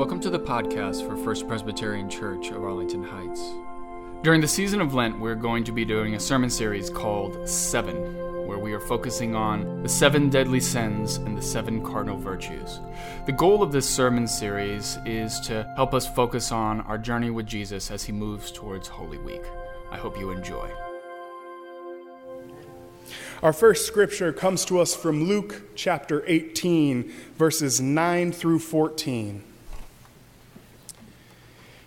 Welcome to the podcast for First Presbyterian Church of Arlington Heights. During the season of Lent, we're going to be doing a sermon series called Seven, where we are focusing on the seven deadly sins and the seven cardinal virtues. The goal of this sermon series is to help us focus on our journey with Jesus as he moves towards Holy Week. I hope you enjoy. Our first scripture comes to us from Luke chapter 18, verses 9 through 14.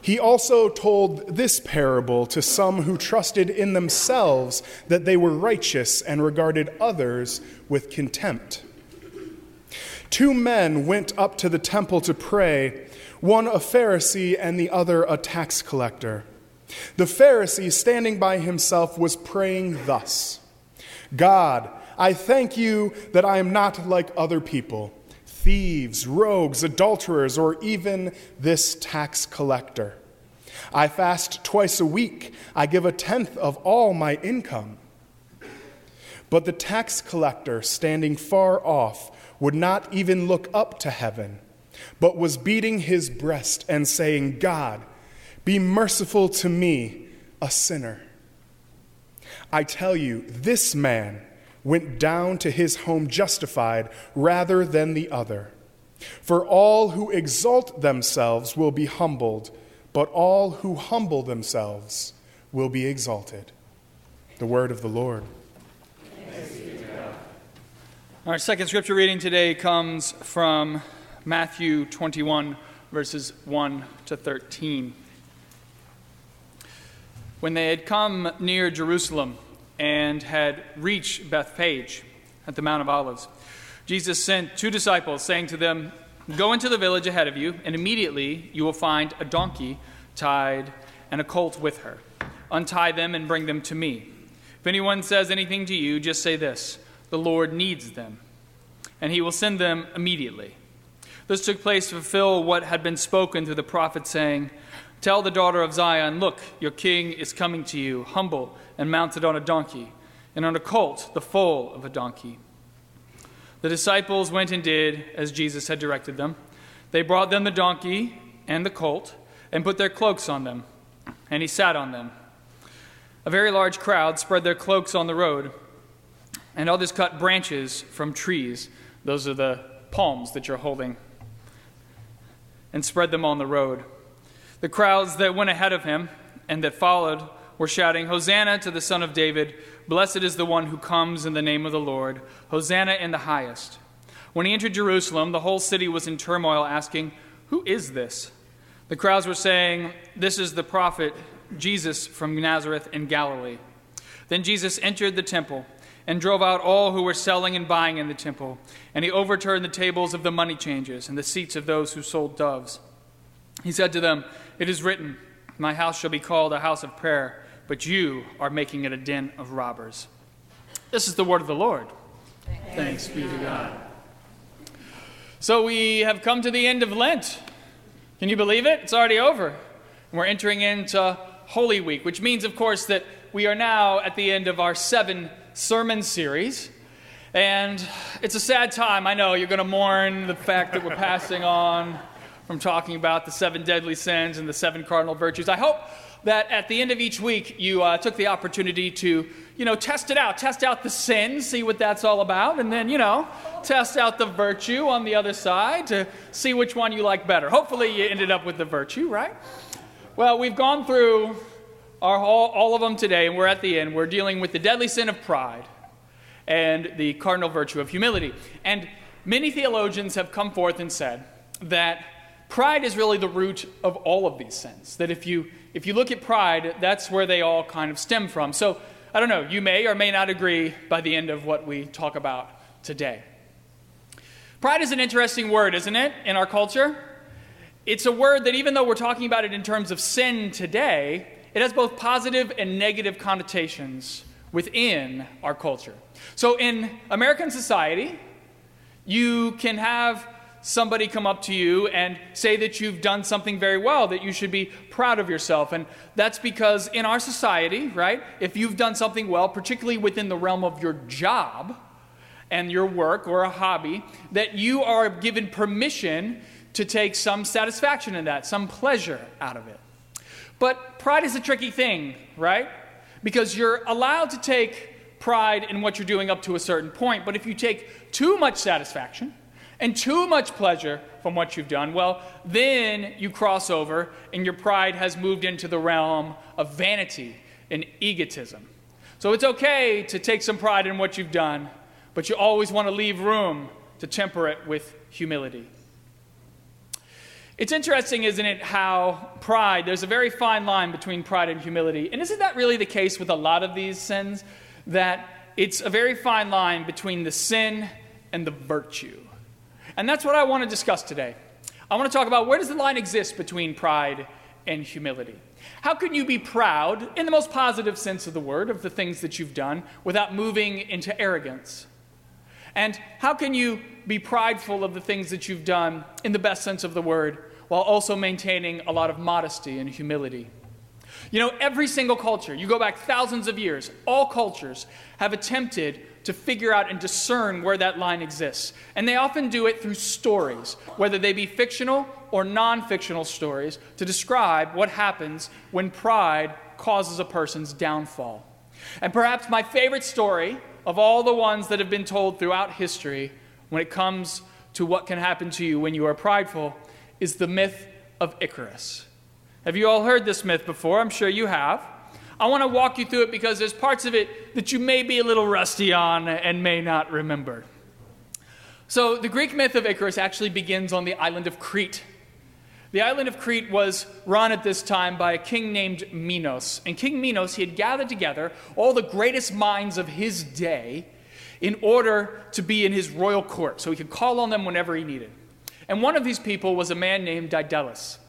He also told this parable to some who trusted in themselves that they were righteous and regarded others with contempt. Two men went up to the temple to pray, one a Pharisee and the other a tax collector. The Pharisee, standing by himself, was praying thus God, I thank you that I am not like other people thieves, rogues, adulterers, or even this tax collector. I fast twice a week. I give a tenth of all my income. But the tax collector, standing far off, would not even look up to heaven, but was beating his breast and saying, God, be merciful to me, a sinner. I tell you, this man went down to his home justified rather than the other. For all who exalt themselves will be humbled, but all who humble themselves will be exalted. The word of the Lord. Our second scripture reading today comes from Matthew 21, verses 1 to 13. When they had come near Jerusalem, and had reached Bethphage at the Mount of Olives. Jesus sent two disciples, saying to them, Go into the village ahead of you, and immediately you will find a donkey tied and a colt with her. Untie them and bring them to me. If anyone says anything to you, just say this The Lord needs them, and he will send them immediately. This took place to fulfill what had been spoken through the prophet, saying, Tell the daughter of Zion, Look, your king is coming to you, humble and mounted on a donkey, and on a colt, the foal of a donkey. The disciples went and did as Jesus had directed them. They brought them the donkey and the colt, and put their cloaks on them, and he sat on them. A very large crowd spread their cloaks on the road, and others cut branches from trees. Those are the palms that you're holding, and spread them on the road. The crowds that went ahead of him and that followed were shouting, Hosanna to the Son of David! Blessed is the one who comes in the name of the Lord! Hosanna in the highest! When he entered Jerusalem, the whole city was in turmoil, asking, Who is this? The crowds were saying, This is the prophet Jesus from Nazareth in Galilee. Then Jesus entered the temple and drove out all who were selling and buying in the temple, and he overturned the tables of the money changers and the seats of those who sold doves. He said to them, It is written, My house shall be called a house of prayer but you are making it a den of robbers. This is the word of the Lord. Thanks, be to God. So we have come to the end of Lent. Can you believe it? It's already over. And We're entering into Holy Week, which means, of course, that we are now at the end of our seven sermon series. And it's a sad time. I know you're going to mourn the fact that we're passing on from talking about the seven deadly sins and the seven cardinal virtues. I hope that at the end of each week you uh, took the opportunity to, you know, test it out, test out the sin, see what that's all about, and then, you know, test out the virtue on the other side to see which one you like better. Hopefully you ended up with the virtue, right? Well, we've gone through our, all, all of them today, and we're at the end. We're dealing with the deadly sin of pride and the cardinal virtue of humility. And many theologians have come forth and said that pride is really the root of all of these sins. That if you if you look at pride, that's where they all kind of stem from. So, I don't know, you may or may not agree by the end of what we talk about today. Pride is an interesting word, isn't it, in our culture? It's a word that, even though we're talking about it in terms of sin today, it has both positive and negative connotations within our culture. So, in American society, you can have somebody come up to you and say that you've done something very well, that you should be proud of yourself. And that's because in our society, right, if you've done something well, particularly within the realm of your job and your work or a hobby, that you are given permission to take some satisfaction in that, some pleasure out of it. But pride is a tricky thing, right? Because you're allowed to take pride in what you're doing up to a certain point, but if you take too much satisfaction and too much pleasure from what you've done, well, then you cross over and your pride has moved into the realm of vanity and egotism. So it's okay to take some pride in what you've done, but you always want to leave room to temper it with humility. It's interesting, isn't it, how pride, there's a very fine line between pride and humility. And isn't that really the case with a lot of these sins? That it's a very fine line between the sin and the virtue. And that's what I want to discuss today. I want to talk about where does the line exist between pride and humility? How can you be proud, in the most positive sense of the word, of the things that you've done without moving into arrogance? And how can you be prideful of the things that you've done in the best sense of the word while also maintaining a lot of modesty and humility? You know, every single culture, you go back thousands of years, all cultures have attempted to figure out and discern where that line exists. And they often do it through stories, whether they be fictional or non fictional stories, to describe what happens when pride causes a person's downfall. And perhaps my favorite story of all the ones that have been told throughout history when it comes to what can happen to you when you are prideful is the myth of Icarus. Have you all heard this myth before? I'm sure you have. I want to walk you through it because there's parts of it that you may be a little rusty on and may not remember. So, the Greek myth of Icarus actually begins on the island of Crete. The island of Crete was run at this time by a king named Minos. And King Minos, he had gathered together all the greatest minds of his day in order to be in his royal court, so he could call on them whenever he needed. And one of these people was a man named Daedalus.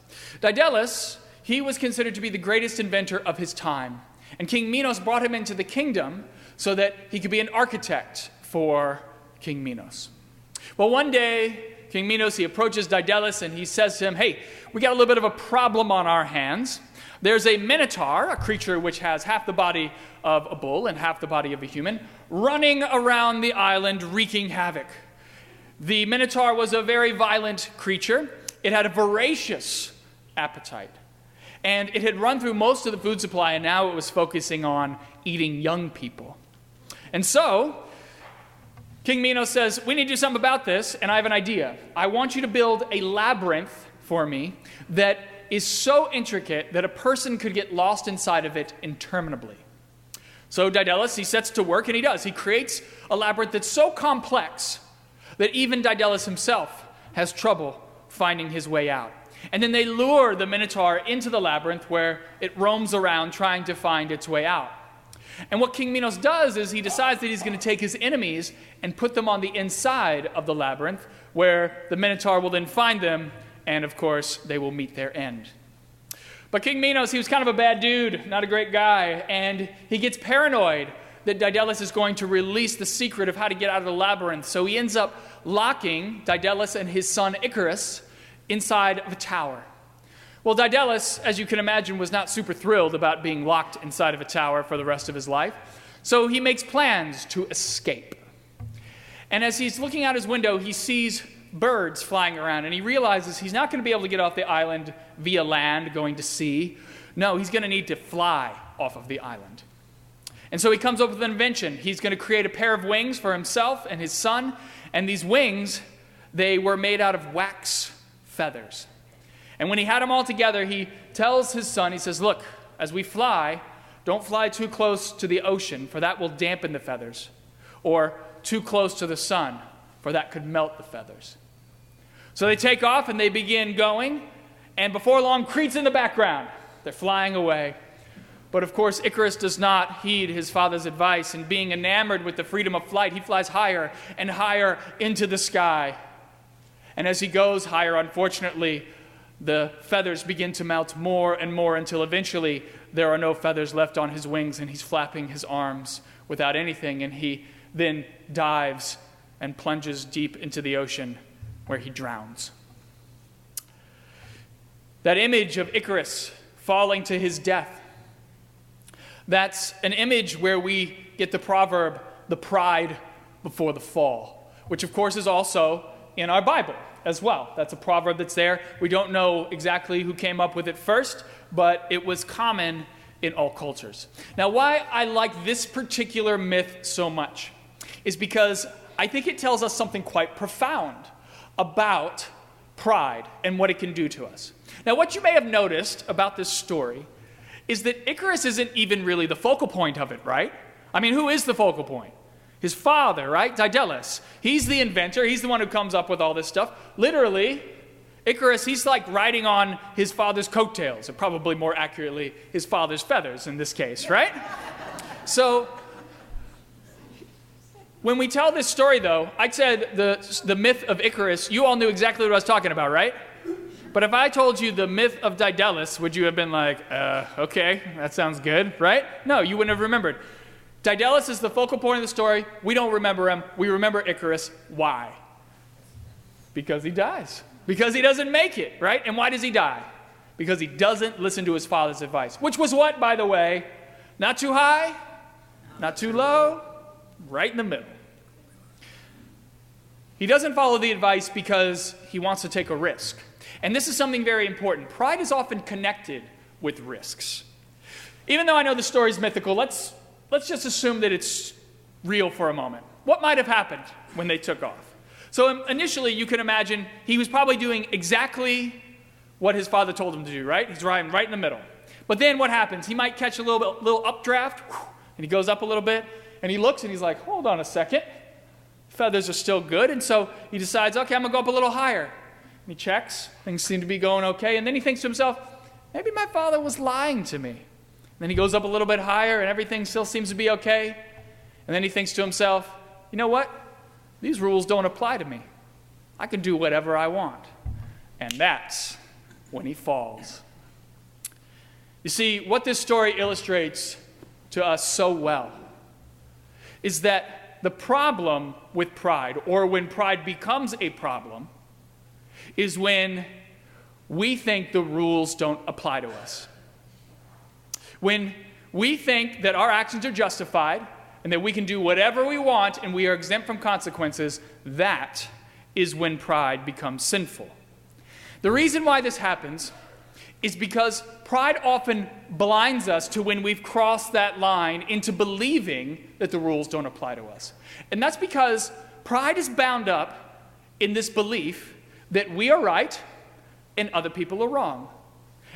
Daedalus, he was considered to be the greatest inventor of his time. And King Minos brought him into the kingdom so that he could be an architect for King Minos. Well, one day, King Minos, he approaches Daedalus and he says to him, Hey, we got a little bit of a problem on our hands. There's a minotaur, a creature which has half the body of a bull and half the body of a human, running around the island wreaking havoc. The minotaur was a very violent creature, it had a voracious appetite. And it had run through most of the food supply, and now it was focusing on eating young people. And so, King Minos says, We need to do something about this, and I have an idea. I want you to build a labyrinth for me that is so intricate that a person could get lost inside of it interminably. So Daedalus, he sets to work, and he does. He creates a labyrinth that's so complex that even Daedalus himself has trouble finding his way out. And then they lure the Minotaur into the labyrinth where it roams around trying to find its way out. And what King Minos does is he decides that he's going to take his enemies and put them on the inside of the labyrinth, where the Minotaur will then find them, and of course, they will meet their end. But King Minos, he was kind of a bad dude, not a great guy, and he gets paranoid that Daedalus is going to release the secret of how to get out of the labyrinth. So he ends up locking Daedalus and his son Icarus inside of a tower. Well, Daedalus, as you can imagine, was not super thrilled about being locked inside of a tower for the rest of his life. So he makes plans to escape. And as he's looking out his window, he sees birds flying around, and he realizes he's not going to be able to get off the island via land, going to sea. No, he's going to need to fly off of the island. And so he comes up with an invention. He's going to create a pair of wings for himself and his son, and these wings, they were made out of wax feathers. And when he had them all together, he tells his son, he says, Look, as we fly, don't fly too close to the ocean, for that will dampen the feathers, or too close to the sun, for that could melt the feathers. So they take off and they begin going, and before long, Crete's in the background. They're flying away. But of course, Icarus does not heed his father's advice, and being enamored with the freedom of flight, he flies higher and higher into the sky. And as he goes higher, unfortunately, the feathers begin to melt more and more until eventually there are no feathers left on his wings and he's flapping his arms without anything. And he then dives and plunges deep into the ocean where he drowns. That image of Icarus falling to his death, that's an image where we get the proverb, the pride before the fall, which of course is also in our Bible as well. That's a proverb that's there. We don't know exactly who came up with it first, but it was common in all cultures. Now, why I like this particular myth so much is because I think it tells us something quite profound about pride and what it can do to us. Now, what you may have noticed about this story is that Icarus isn't even really the focal point of it, right? I mean, who is the focal point? His father, right? Daedalus. He's the inventor. He's the one who comes up with all this stuff. Literally, Icarus, he's like riding on his father's coattails, or probably more accurately, his father's feathers in this case, right? so, when we tell this story, though, I said the, the myth of Icarus, you all knew exactly what I was talking about, right? But if I told you the myth of Daedalus, would you have been like, uh, okay, that sounds good, right? No, you wouldn't have remembered. Daedalus is the focal point of the story. We don't remember him. We remember Icarus. Why? Because he dies. Because he doesn't make it, right? And why does he die? Because he doesn't listen to his father's advice. Which was what, by the way? Not too high, not too low, right in the middle. He doesn't follow the advice because he wants to take a risk. And this is something very important. Pride is often connected with risks. Even though I know the story is mythical, let's let's just assume that it's real for a moment. What might have happened when they took off? So um, initially, you can imagine he was probably doing exactly what his father told him to do, right? He's riding right in the middle. But then what happens? He might catch a little bit, little updraft, and he goes up a little bit, and he looks and he's like, hold on a second. Feathers are still good. And so he decides, okay, I'm going to go up a little higher. And he checks. Things seem to be going okay. And then he thinks to himself, maybe my father was lying to me. Then he goes up a little bit higher and everything still seems to be okay. And then he thinks to himself, you know what? These rules don't apply to me. I can do whatever I want. And that's when he falls. You see, what this story illustrates to us so well is that the problem with pride, or when pride becomes a problem, is when we think the rules don't apply to us. When we think that our actions are justified and that we can do whatever we want and we are exempt from consequences, that is when pride becomes sinful. The reason why this happens is because pride often blinds us to when we've crossed that line into believing that the rules don't apply to us. And that's because pride is bound up in this belief that we are right and other people are wrong.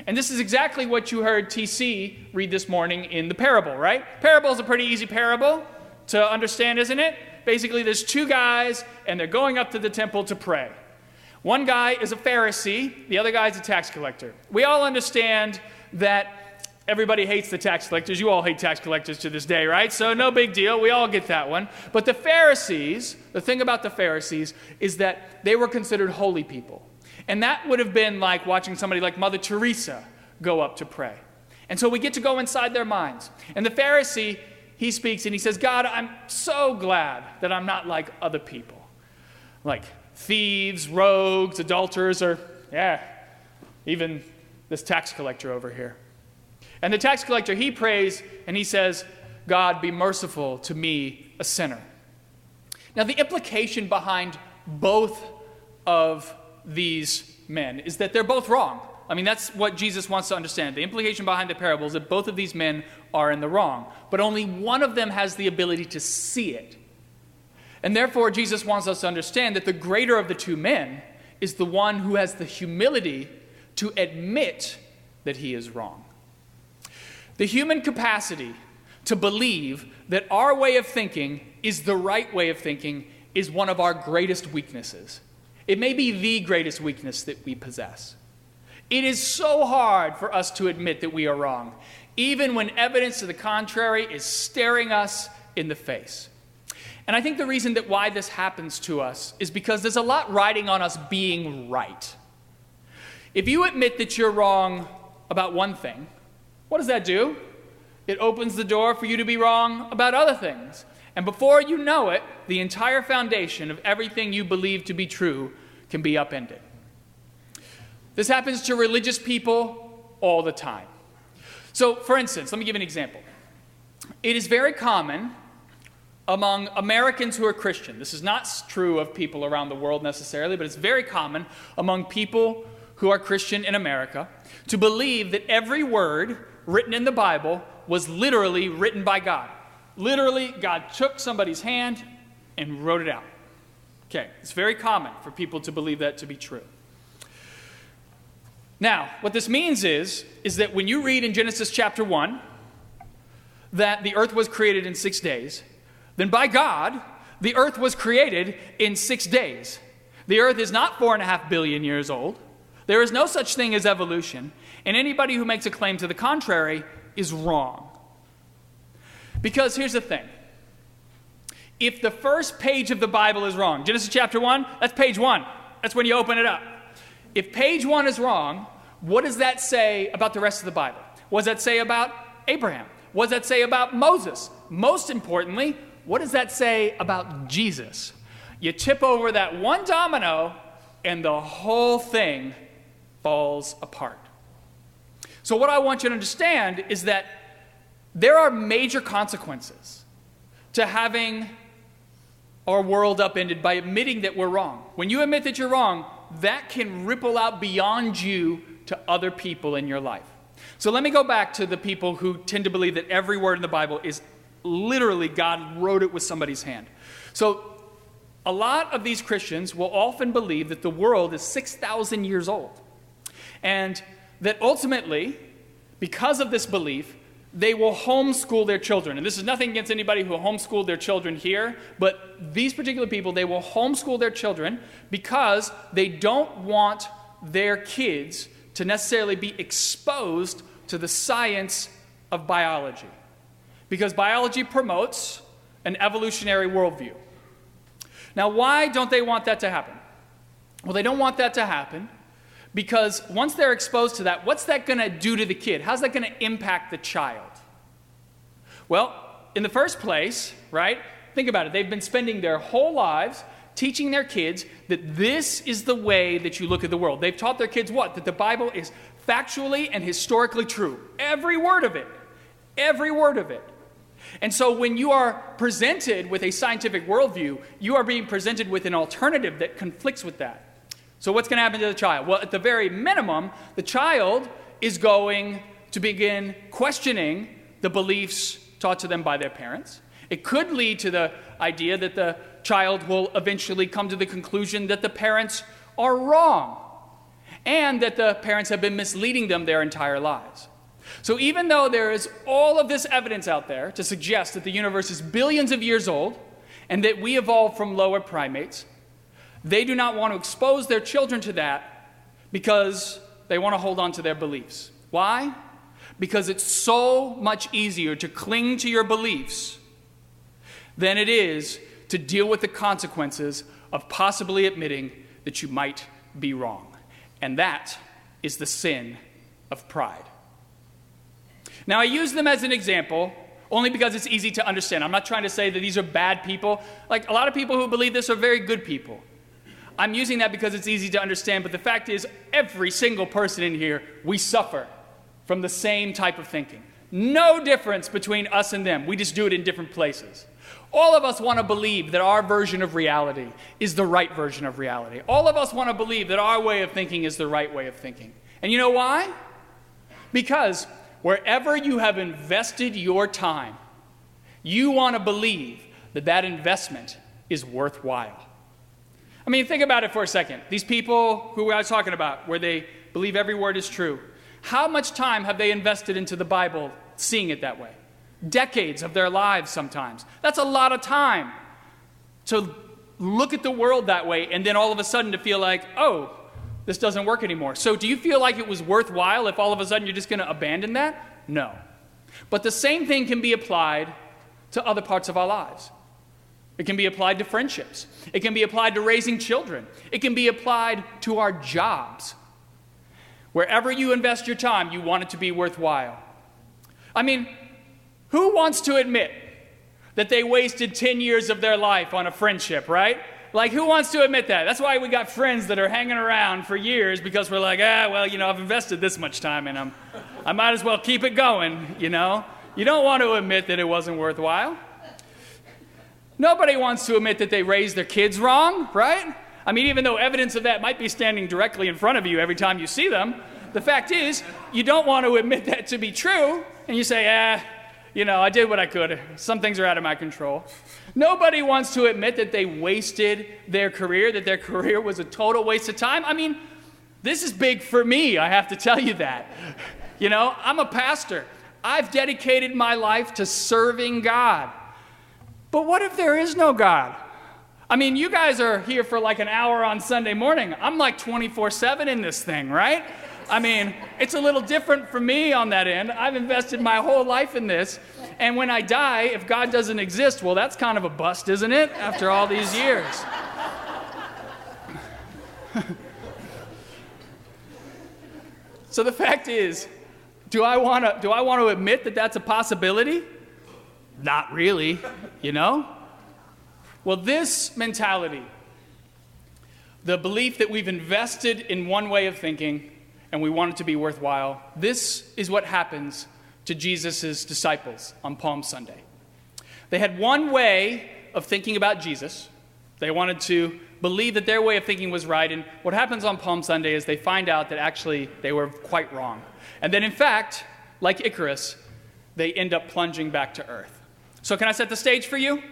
And this is exactly what you heard TC read this morning in the parable, right? Parable is a pretty easy parable to understand, isn't it? Basically, there's two guys, and they're going up to the temple to pray. One guy is a Pharisee, the other guy is a tax collector. We all understand that everybody hates the tax collectors. You all hate tax collectors to this day, right? So, no big deal. We all get that one. But the Pharisees, the thing about the Pharisees is that they were considered holy people. And that would have been like watching somebody like Mother Teresa go up to pray. And so we get to go inside their minds. And the Pharisee, he speaks and he says, God, I'm so glad that I'm not like other people. Like thieves, rogues, adulterers, or, yeah, even this tax collector over here. And the tax collector, he prays and he says, God, be merciful to me, a sinner. Now, the implication behind both of these men is that they're both wrong. I mean, that's what Jesus wants to understand. The implication behind the parable is that both of these men are in the wrong, but only one of them has the ability to see it. And therefore, Jesus wants us to understand that the greater of the two men is the one who has the humility to admit that he is wrong. The human capacity to believe that our way of thinking is the right way of thinking is one of our greatest weaknesses. It may be the greatest weakness that we possess. It is so hard for us to admit that we are wrong, even when evidence to the contrary is staring us in the face. And I think the reason that why this happens to us is because there's a lot riding on us being right. If you admit that you're wrong about one thing, what does that do? It opens the door for you to be wrong about other things. And before you know it, the entire foundation of everything you believe to be true can be upended. This happens to religious people all the time. So, for instance, let me give an example. It is very common among Americans who are Christian. This is not true of people around the world necessarily, but it's very common among people who are Christian in America to believe that every word written in the Bible was literally written by God. Literally, God took somebody's hand and wrote it out. Okay, it's very common for people to believe that to be true. Now, what this means is, is that when you read in Genesis chapter 1 that the earth was created in six days, then by God, the earth was created in six days. The earth is not four and a half billion years old. There is no such thing as evolution, and anybody who makes a claim to the contrary is wrong. Because here's the thing if the first page of the Bible is wrong, Genesis chapter 1, that's page 1. That's when you open it up. If page 1 is wrong, what does that say about the rest of the Bible? What does that say about Abraham? What does that say about Moses? Most importantly, what does that say about Jesus? You tip over that one domino, and the whole thing falls apart. So, what I want you to understand is that there are major consequences to having our world upended by admitting that we're wrong. When you admit that you're wrong, that can ripple out beyond you to other people in your life. So let me go back to the people who tend to believe that every word in the Bible is literally God wrote it with somebody's hand. So a lot of these Christians will often believe that the world is 6,000 years old. And that ultimately, because of this belief, they will homeschool their children. And this is nothing against anybody who homeschooled their children here, but these particular people, they will homeschool their children because they don't want their kids to necessarily be exposed to the science of biology. Because biology promotes an evolutionary worldview. Now, why don't they want that to happen? Well, they don't want that to happen because once they're exposed to that, what's that going to do to the kid? How's that going to impact the child? Well, in the first place, right? Think about it. They've been spending their whole lives teaching their kids that this is the way that you look at the world. They've taught their kids what? That the Bible is factually and historically true. Every word of it. Every word of it. And so when you are presented with a scientific worldview, you are being presented with an alternative that conflicts with that. So, what's going to happen to the child? Well, at the very minimum, the child is going to begin questioning the beliefs taught to them by their parents. It could lead to the idea that the child will eventually come to the conclusion that the parents are wrong and that the parents have been misleading them their entire lives. So, even though there is all of this evidence out there to suggest that the universe is billions of years old and that we evolved from lower primates, they do not want to expose their children to that because they want to hold on to their beliefs. Why? Because it's so much easier to cling to your beliefs than it is to deal with the consequences of possibly admitting that you might be wrong. And that is the sin of pride. Now, I use them as an example only because it's easy to understand. I'm not trying to say that these are bad people. Like, a lot of people who believe this are very good people. I'm using that because it's easy to understand, but the fact is, every single person in here, we suffer from the same type of thinking. No difference between us and them. We just do it in different places. All of us want to believe that our version of reality is the right version of reality. All of us want to believe that our way of thinking is the right way of thinking. And you know why? Because wherever you have invested your time, you want to believe that that investment is worthwhile. I mean, think about it for a second. These people who I was talking about, where they believe every word is true, how much time have they invested into the Bible seeing it that way? Decades of their lives sometimes. That's a lot of time to look at the world that way and then all of a sudden to feel like, oh, this doesn't work anymore. So, do you feel like it was worthwhile if all of a sudden you're just going to abandon that? No. But the same thing can be applied to other parts of our lives. It can be applied to friendships. It can be applied to raising children. It can be applied to our jobs. Wherever you invest your time, you want it to be worthwhile. I mean, who wants to admit that they wasted 10 years of their life on a friendship, right? Like, who wants to admit that? That's why we got friends that are hanging around for years because we're like, ah, well, you know, I've invested this much time in them. I might as well keep it going, you know? You don't want to admit that it wasn't worthwhile. Nobody wants to admit that they raised their kids wrong, right? I mean, even though evidence of that might be standing directly in front of you every time you see them, the fact is, you don't want to admit that to be true, and you say, ah, you know, I did what I could. Some things are out of my control. Nobody wants to admit that they wasted their career, that their career was a total waste of time. I mean, this is big for me, I have to tell you that. You know, I'm a pastor. I've dedicated my life to serving God. But what if there is no God? I mean, you guys are here for like an hour on Sunday morning. I'm like 24 7 in this thing, right? I mean, it's a little different for me on that end. I've invested my whole life in this. And when I die, if God doesn't exist, well, that's kind of a bust, isn't it? After all these years. so the fact is, do I want to do I want to admit that that's a possibility? Not really, you know? Well, this mentality, the belief that we've invested in one way of thinking and we want it to be worthwhile, this is what happens to Jesus' disciples on Palm Sunday. They had one way of thinking about Jesus. They wanted to believe that their way of thinking was right. And what happens on Palm Sunday is they find out that actually they were quite wrong. And then, in fact, like Icarus, they end up plunging back to earth. So, can I set the stage for you? Do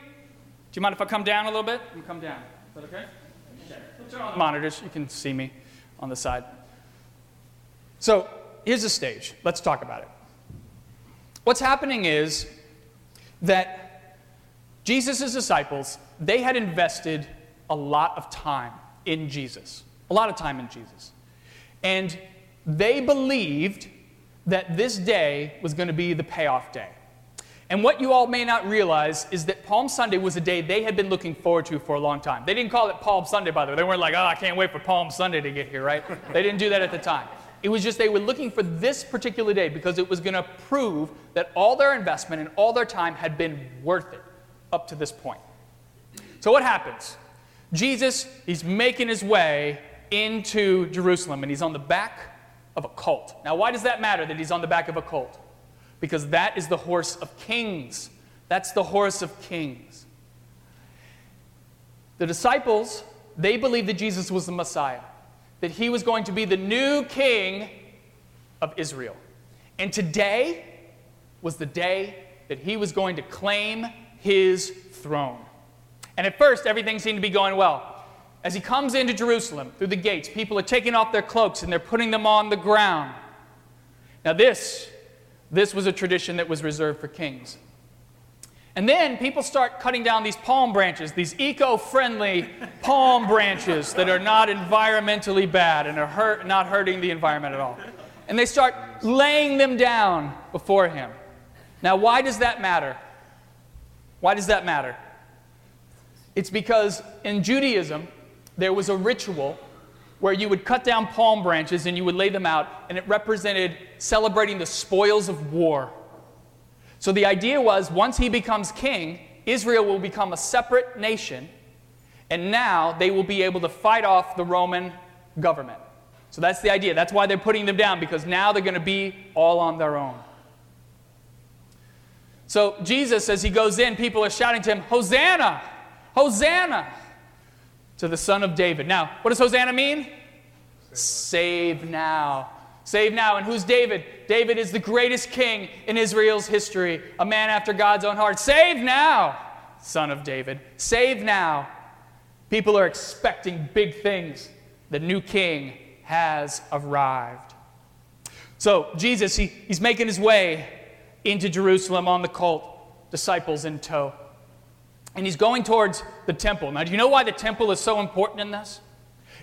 you mind if I come down a little bit? I'm come down. Is that okay? Okay. Turn on the monitors. You can see me on the side. So, here's the stage. Let's talk about it. What's happening is that Jesus' disciples, they had invested a lot of time in Jesus. A lot of time in Jesus. And they believed that this day was going to be the payoff day. And what you all may not realize is that Palm Sunday was a day they had been looking forward to for a long time. They didn't call it Palm Sunday, by the way. They weren't like, oh, I can't wait for Palm Sunday to get here, right? they didn't do that at the time. It was just they were looking for this particular day because it was going to prove that all their investment and all their time had been worth it up to this point. So, what happens? Jesus, he's making his way into Jerusalem and he's on the back of a colt. Now, why does that matter that he's on the back of a colt? Because that is the horse of kings. That's the horse of kings. The disciples, they believed that Jesus was the Messiah, that he was going to be the new king of Israel. And today was the day that he was going to claim his throne. And at first, everything seemed to be going well. As he comes into Jerusalem through the gates, people are taking off their cloaks and they're putting them on the ground. Now, this, this was a tradition that was reserved for kings. And then people start cutting down these palm branches, these eco friendly palm branches that are not environmentally bad and are hurt, not hurting the environment at all. And they start laying them down before him. Now, why does that matter? Why does that matter? It's because in Judaism, there was a ritual where you would cut down palm branches and you would lay them out, and it represented celebrating the spoils of war. So the idea was once he becomes king, Israel will become a separate nation, and now they will be able to fight off the Roman government. So that's the idea. That's why they're putting them down, because now they're going to be all on their own. So Jesus, as he goes in, people are shouting to him, Hosanna! Hosanna! To the Son of David. Now, what does Hosanna mean? Save now. Save now. And who's David? David is the greatest king in Israel's history, a man after God's own heart. Save now, son of David. Save now. People are expecting big things. The new king has arrived. So, Jesus, he, he's making his way into Jerusalem on the colt, disciples in tow and he's going towards the temple. Now, do you know why the temple is so important in this?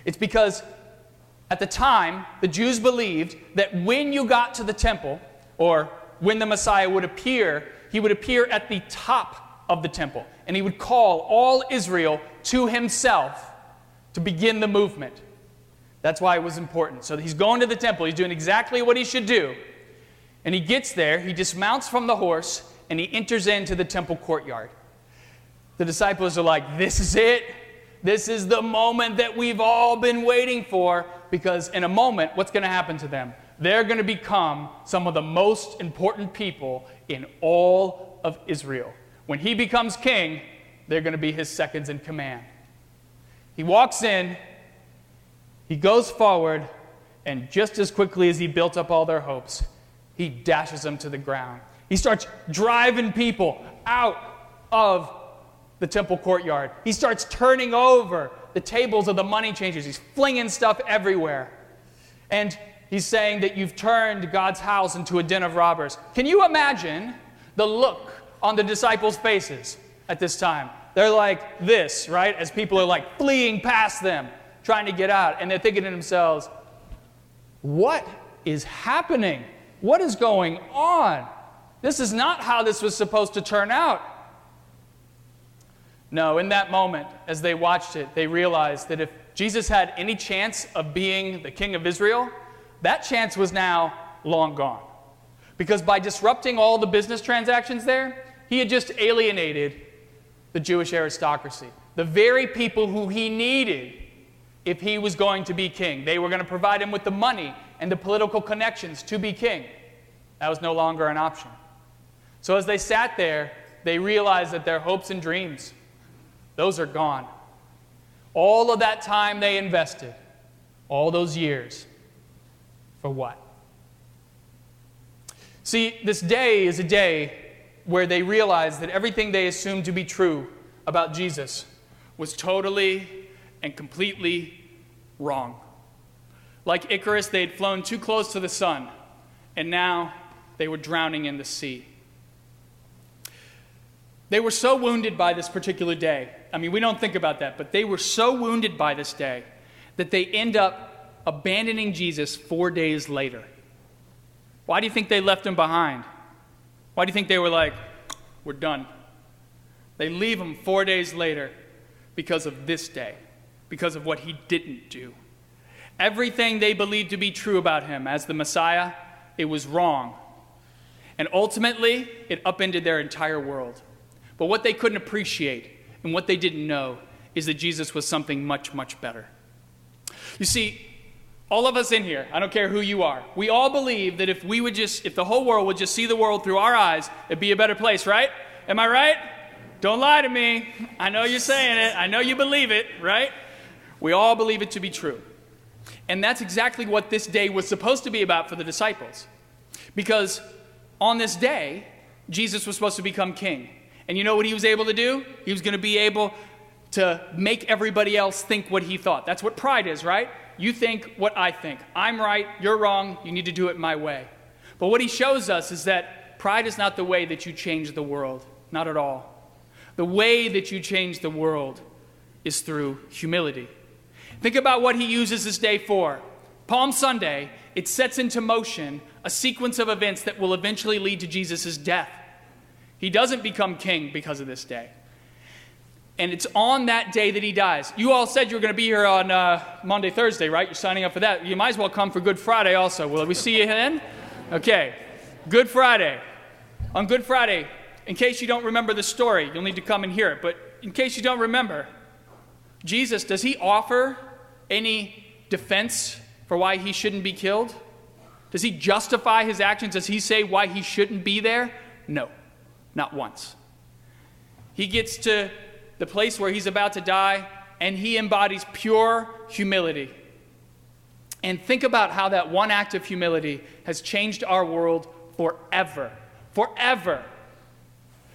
It's because at the time, the Jews believed that when you got to the temple, or when the Messiah would appear, he would appear at the top of the temple, and he would call all Israel to himself to begin the movement. That's why it was important. So he's going to the temple, he's doing exactly what he should do. And he gets there, he dismounts from the horse, and he enters into the temple courtyard. The disciples are like, This is it. This is the moment that we've all been waiting for because in a moment, what's going to happen to them? They're going to become some of the most important people in all of Israel. When he becomes king, they're going to be his seconds in command. He walks in, he goes forward, and just as quickly as he built up all their hopes, he dashes them to the ground. He starts driving people out of the temple courtyard. He starts turning over the tables of the money changers. He's flinging stuff everywhere. And he's saying that you've turned God's house into a den of robbers. Can you imagine the look on the disciples' faces at this time? They're like this, right? As people are like fleeing past them, trying to get out. And they're thinking to themselves, what is happening? What is going on? This is not how this was supposed to turn out. No, in that moment, as they watched it, they realized that if Jesus had any chance of being the king of Israel, that chance was now long gone. Because by disrupting all the business transactions there, he had just alienated the Jewish aristocracy, the very people who he needed if he was going to be king. They were going to provide him with the money and the political connections to be king. That was no longer an option. So as they sat there, they realized that their hopes and dreams, those are gone. All of that time they invested, all those years, for what? See, this day is a day where they realized that everything they assumed to be true about Jesus was totally and completely wrong. Like Icarus, they had flown too close to the sun, and now they were drowning in the sea. They were so wounded by this particular day. I mean, we don't think about that, but they were so wounded by this day that they end up abandoning Jesus four days later. Why do you think they left him behind? Why do you think they were like, we're done? They leave him four days later because of this day, because of what he didn't do. Everything they believed to be true about him as the Messiah, it was wrong. And ultimately, it upended their entire world. But what they couldn't appreciate and what they didn't know is that Jesus was something much, much better. You see, all of us in here, I don't care who you are, we all believe that if we would just, if the whole world would just see the world through our eyes, it'd be a better place, right? Am I right? Don't lie to me. I know you're saying it. I know you believe it, right? We all believe it to be true. And that's exactly what this day was supposed to be about for the disciples. Because on this day, Jesus was supposed to become king. And you know what he was able to do? He was going to be able to make everybody else think what he thought. That's what pride is, right? You think what I think. I'm right, you're wrong, you need to do it my way. But what he shows us is that pride is not the way that you change the world, not at all. The way that you change the world is through humility. Think about what he uses this day for. Palm Sunday, it sets into motion a sequence of events that will eventually lead to Jesus' death. He doesn't become king because of this day. And it's on that day that he dies. You all said you were going to be here on uh, Maundy, Thursday, right? You're signing up for that. You might as well come for Good Friday also. Will we see you then? Okay. Good Friday. On Good Friday, in case you don't remember the story, you'll need to come and hear it. But in case you don't remember, Jesus, does he offer any defense for why he shouldn't be killed? Does he justify his actions? Does he say why he shouldn't be there? No, not once. He gets to the place where he's about to die, and he embodies pure humility. And think about how that one act of humility has changed our world forever. Forever.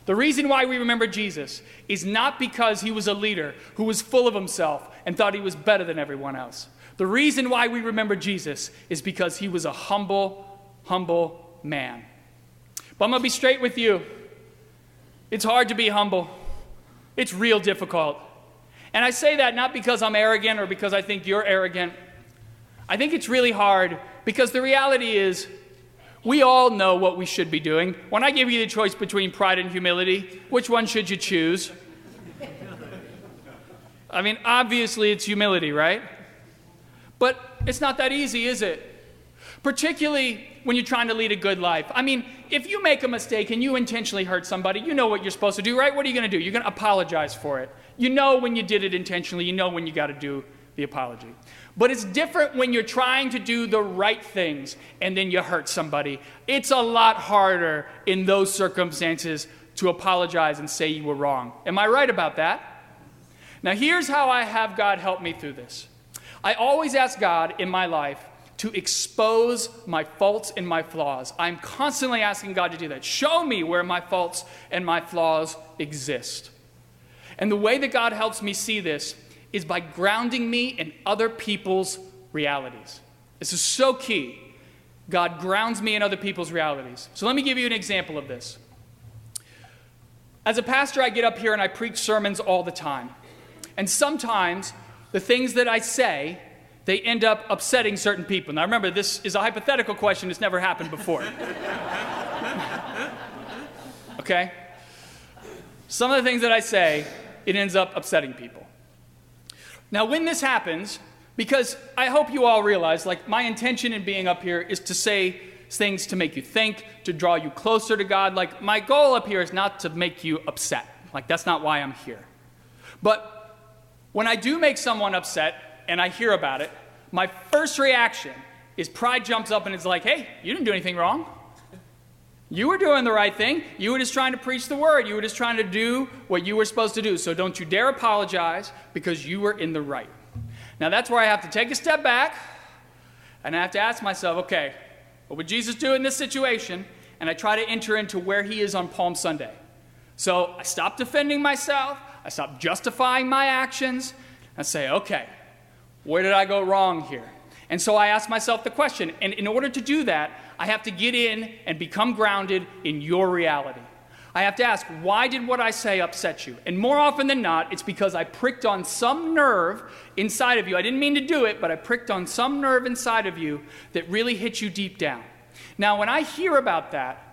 The reason why we remember Jesus is not because he was a leader who was full of himself and thought he was better than everyone else. The reason why we remember Jesus is because he was a humble, humble man. But I'm going to be straight with you. It's hard to be humble. It's real difficult. And I say that not because I'm arrogant or because I think you're arrogant. I think it's really hard because the reality is we all know what we should be doing. When I give you the choice between pride and humility, which one should you choose? I mean, obviously it's humility, right? But it's not that easy, is it? Particularly when you're trying to lead a good life. I mean, if you make a mistake and you intentionally hurt somebody, you know what you're supposed to do, right? What are you going to do? You're going to apologize for it. You know when you did it intentionally, you know when you got to do the apology. But it's different when you're trying to do the right things and then you hurt somebody. It's a lot harder in those circumstances to apologize and say you were wrong. Am I right about that? Now, here's how I have God help me through this. I always ask God in my life to expose my faults and my flaws. I'm constantly asking God to do that. Show me where my faults and my flaws exist. And the way that God helps me see this is by grounding me in other people's realities. This is so key. God grounds me in other people's realities. So let me give you an example of this. As a pastor, I get up here and I preach sermons all the time. And sometimes the things that I say, they end up upsetting certain people. Now remember, this is a hypothetical question, it's never happened before. okay? Some of the things that I say, it ends up upsetting people. Now, when this happens, because I hope you all realize, like, my intention in being up here is to say things to make you think, to draw you closer to God. Like, my goal up here is not to make you upset. Like, that's not why I'm here. But when I do make someone upset and I hear about it, my first reaction is pride jumps up and it's like, hey, you didn't do anything wrong. You were doing the right thing. You were just trying to preach the word. You were just trying to do what you were supposed to do. So don't you dare apologize because you were in the right. Now that's where I have to take a step back and I have to ask myself, okay, what would Jesus do in this situation? And I try to enter into where he is on Palm Sunday. So I stop defending myself. I stop justifying my actions and say, okay, where did I go wrong here? And so I ask myself the question, and in order to do that, I have to get in and become grounded in your reality. I have to ask, why did what I say upset you? And more often than not, it's because I pricked on some nerve inside of you. I didn't mean to do it, but I pricked on some nerve inside of you that really hit you deep down. Now, when I hear about that,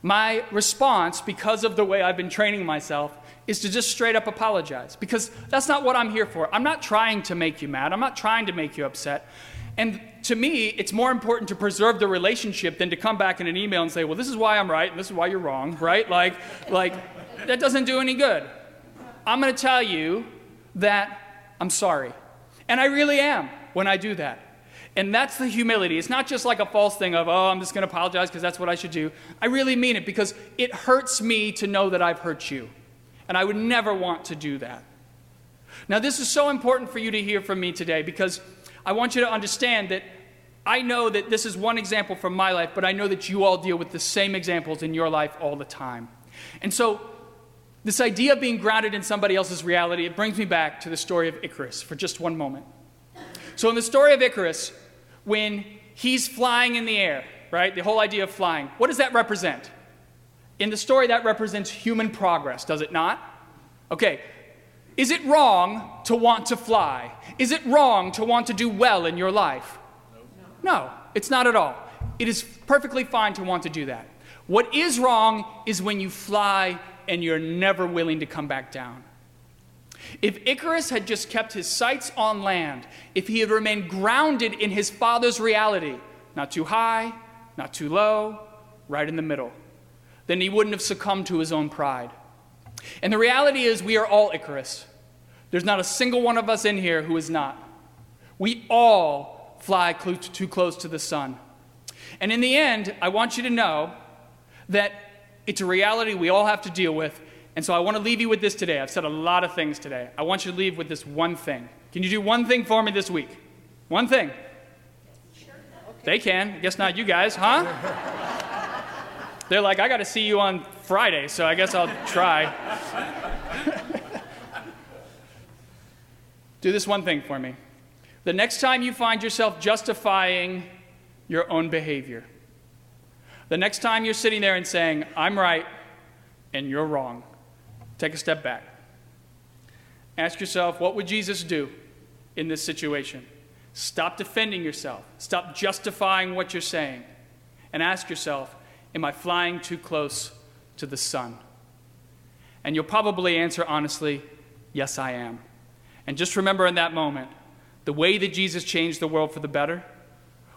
my response, because of the way I've been training myself, is to just straight up apologize because that's not what I'm here for. I'm not trying to make you mad, I'm not trying to make you upset. And to me, it's more important to preserve the relationship than to come back in an email and say, well, this is why I'm right and this is why you're wrong, right? Like, like that doesn't do any good. I'm going to tell you that I'm sorry. And I really am when I do that. And that's the humility. It's not just like a false thing of, oh, I'm just going to apologize because that's what I should do. I really mean it because it hurts me to know that I've hurt you. And I would never want to do that. Now, this is so important for you to hear from me today because I want you to understand that I know that this is one example from my life, but I know that you all deal with the same examples in your life all the time. And so, this idea of being grounded in somebody else's reality, it brings me back to the story of Icarus for just one moment. So, in the story of Icarus, when he's flying in the air, right, the whole idea of flying, what does that represent? In the story, that represents human progress, does it not? Okay, is it wrong to want to fly? Is it wrong to want to do well in your life? No, it's not at all. It is perfectly fine to want to do that. What is wrong is when you fly and you're never willing to come back down. If Icarus had just kept his sights on land, if he had remained grounded in his father's reality, not too high, not too low, right in the middle, then he wouldn't have succumbed to his own pride. And the reality is, we are all Icarus. There's not a single one of us in here who is not. We all fly too close to the sun. And in the end, I want you to know that it's a reality we all have to deal with. And so I want to leave you with this today. I've said a lot of things today. I want you to leave with this one thing. Can you do one thing for me this week? One thing. Sure. Okay. They can. Guess not you guys, huh? They're like, I got to see you on Friday, so I guess I'll try. Do this one thing for me. The next time you find yourself justifying your own behavior, the next time you're sitting there and saying, I'm right and you're wrong, take a step back. Ask yourself, what would Jesus do in this situation? Stop defending yourself, stop justifying what you're saying, and ask yourself, Am I flying too close to the sun? And you'll probably answer honestly, Yes, I am. And just remember in that moment, the way that Jesus changed the world for the better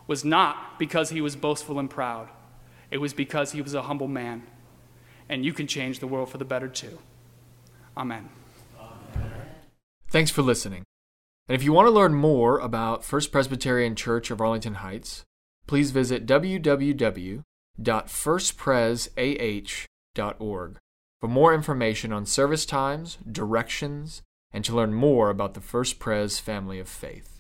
was not because he was boastful and proud, it was because he was a humble man. And you can change the world for the better too. Amen. Thanks for listening. And if you want to learn more about First Presbyterian Church of Arlington Heights, please visit www www.firstpresah.org. For more information on service times, directions, and to learn more about the First Pres family of faith.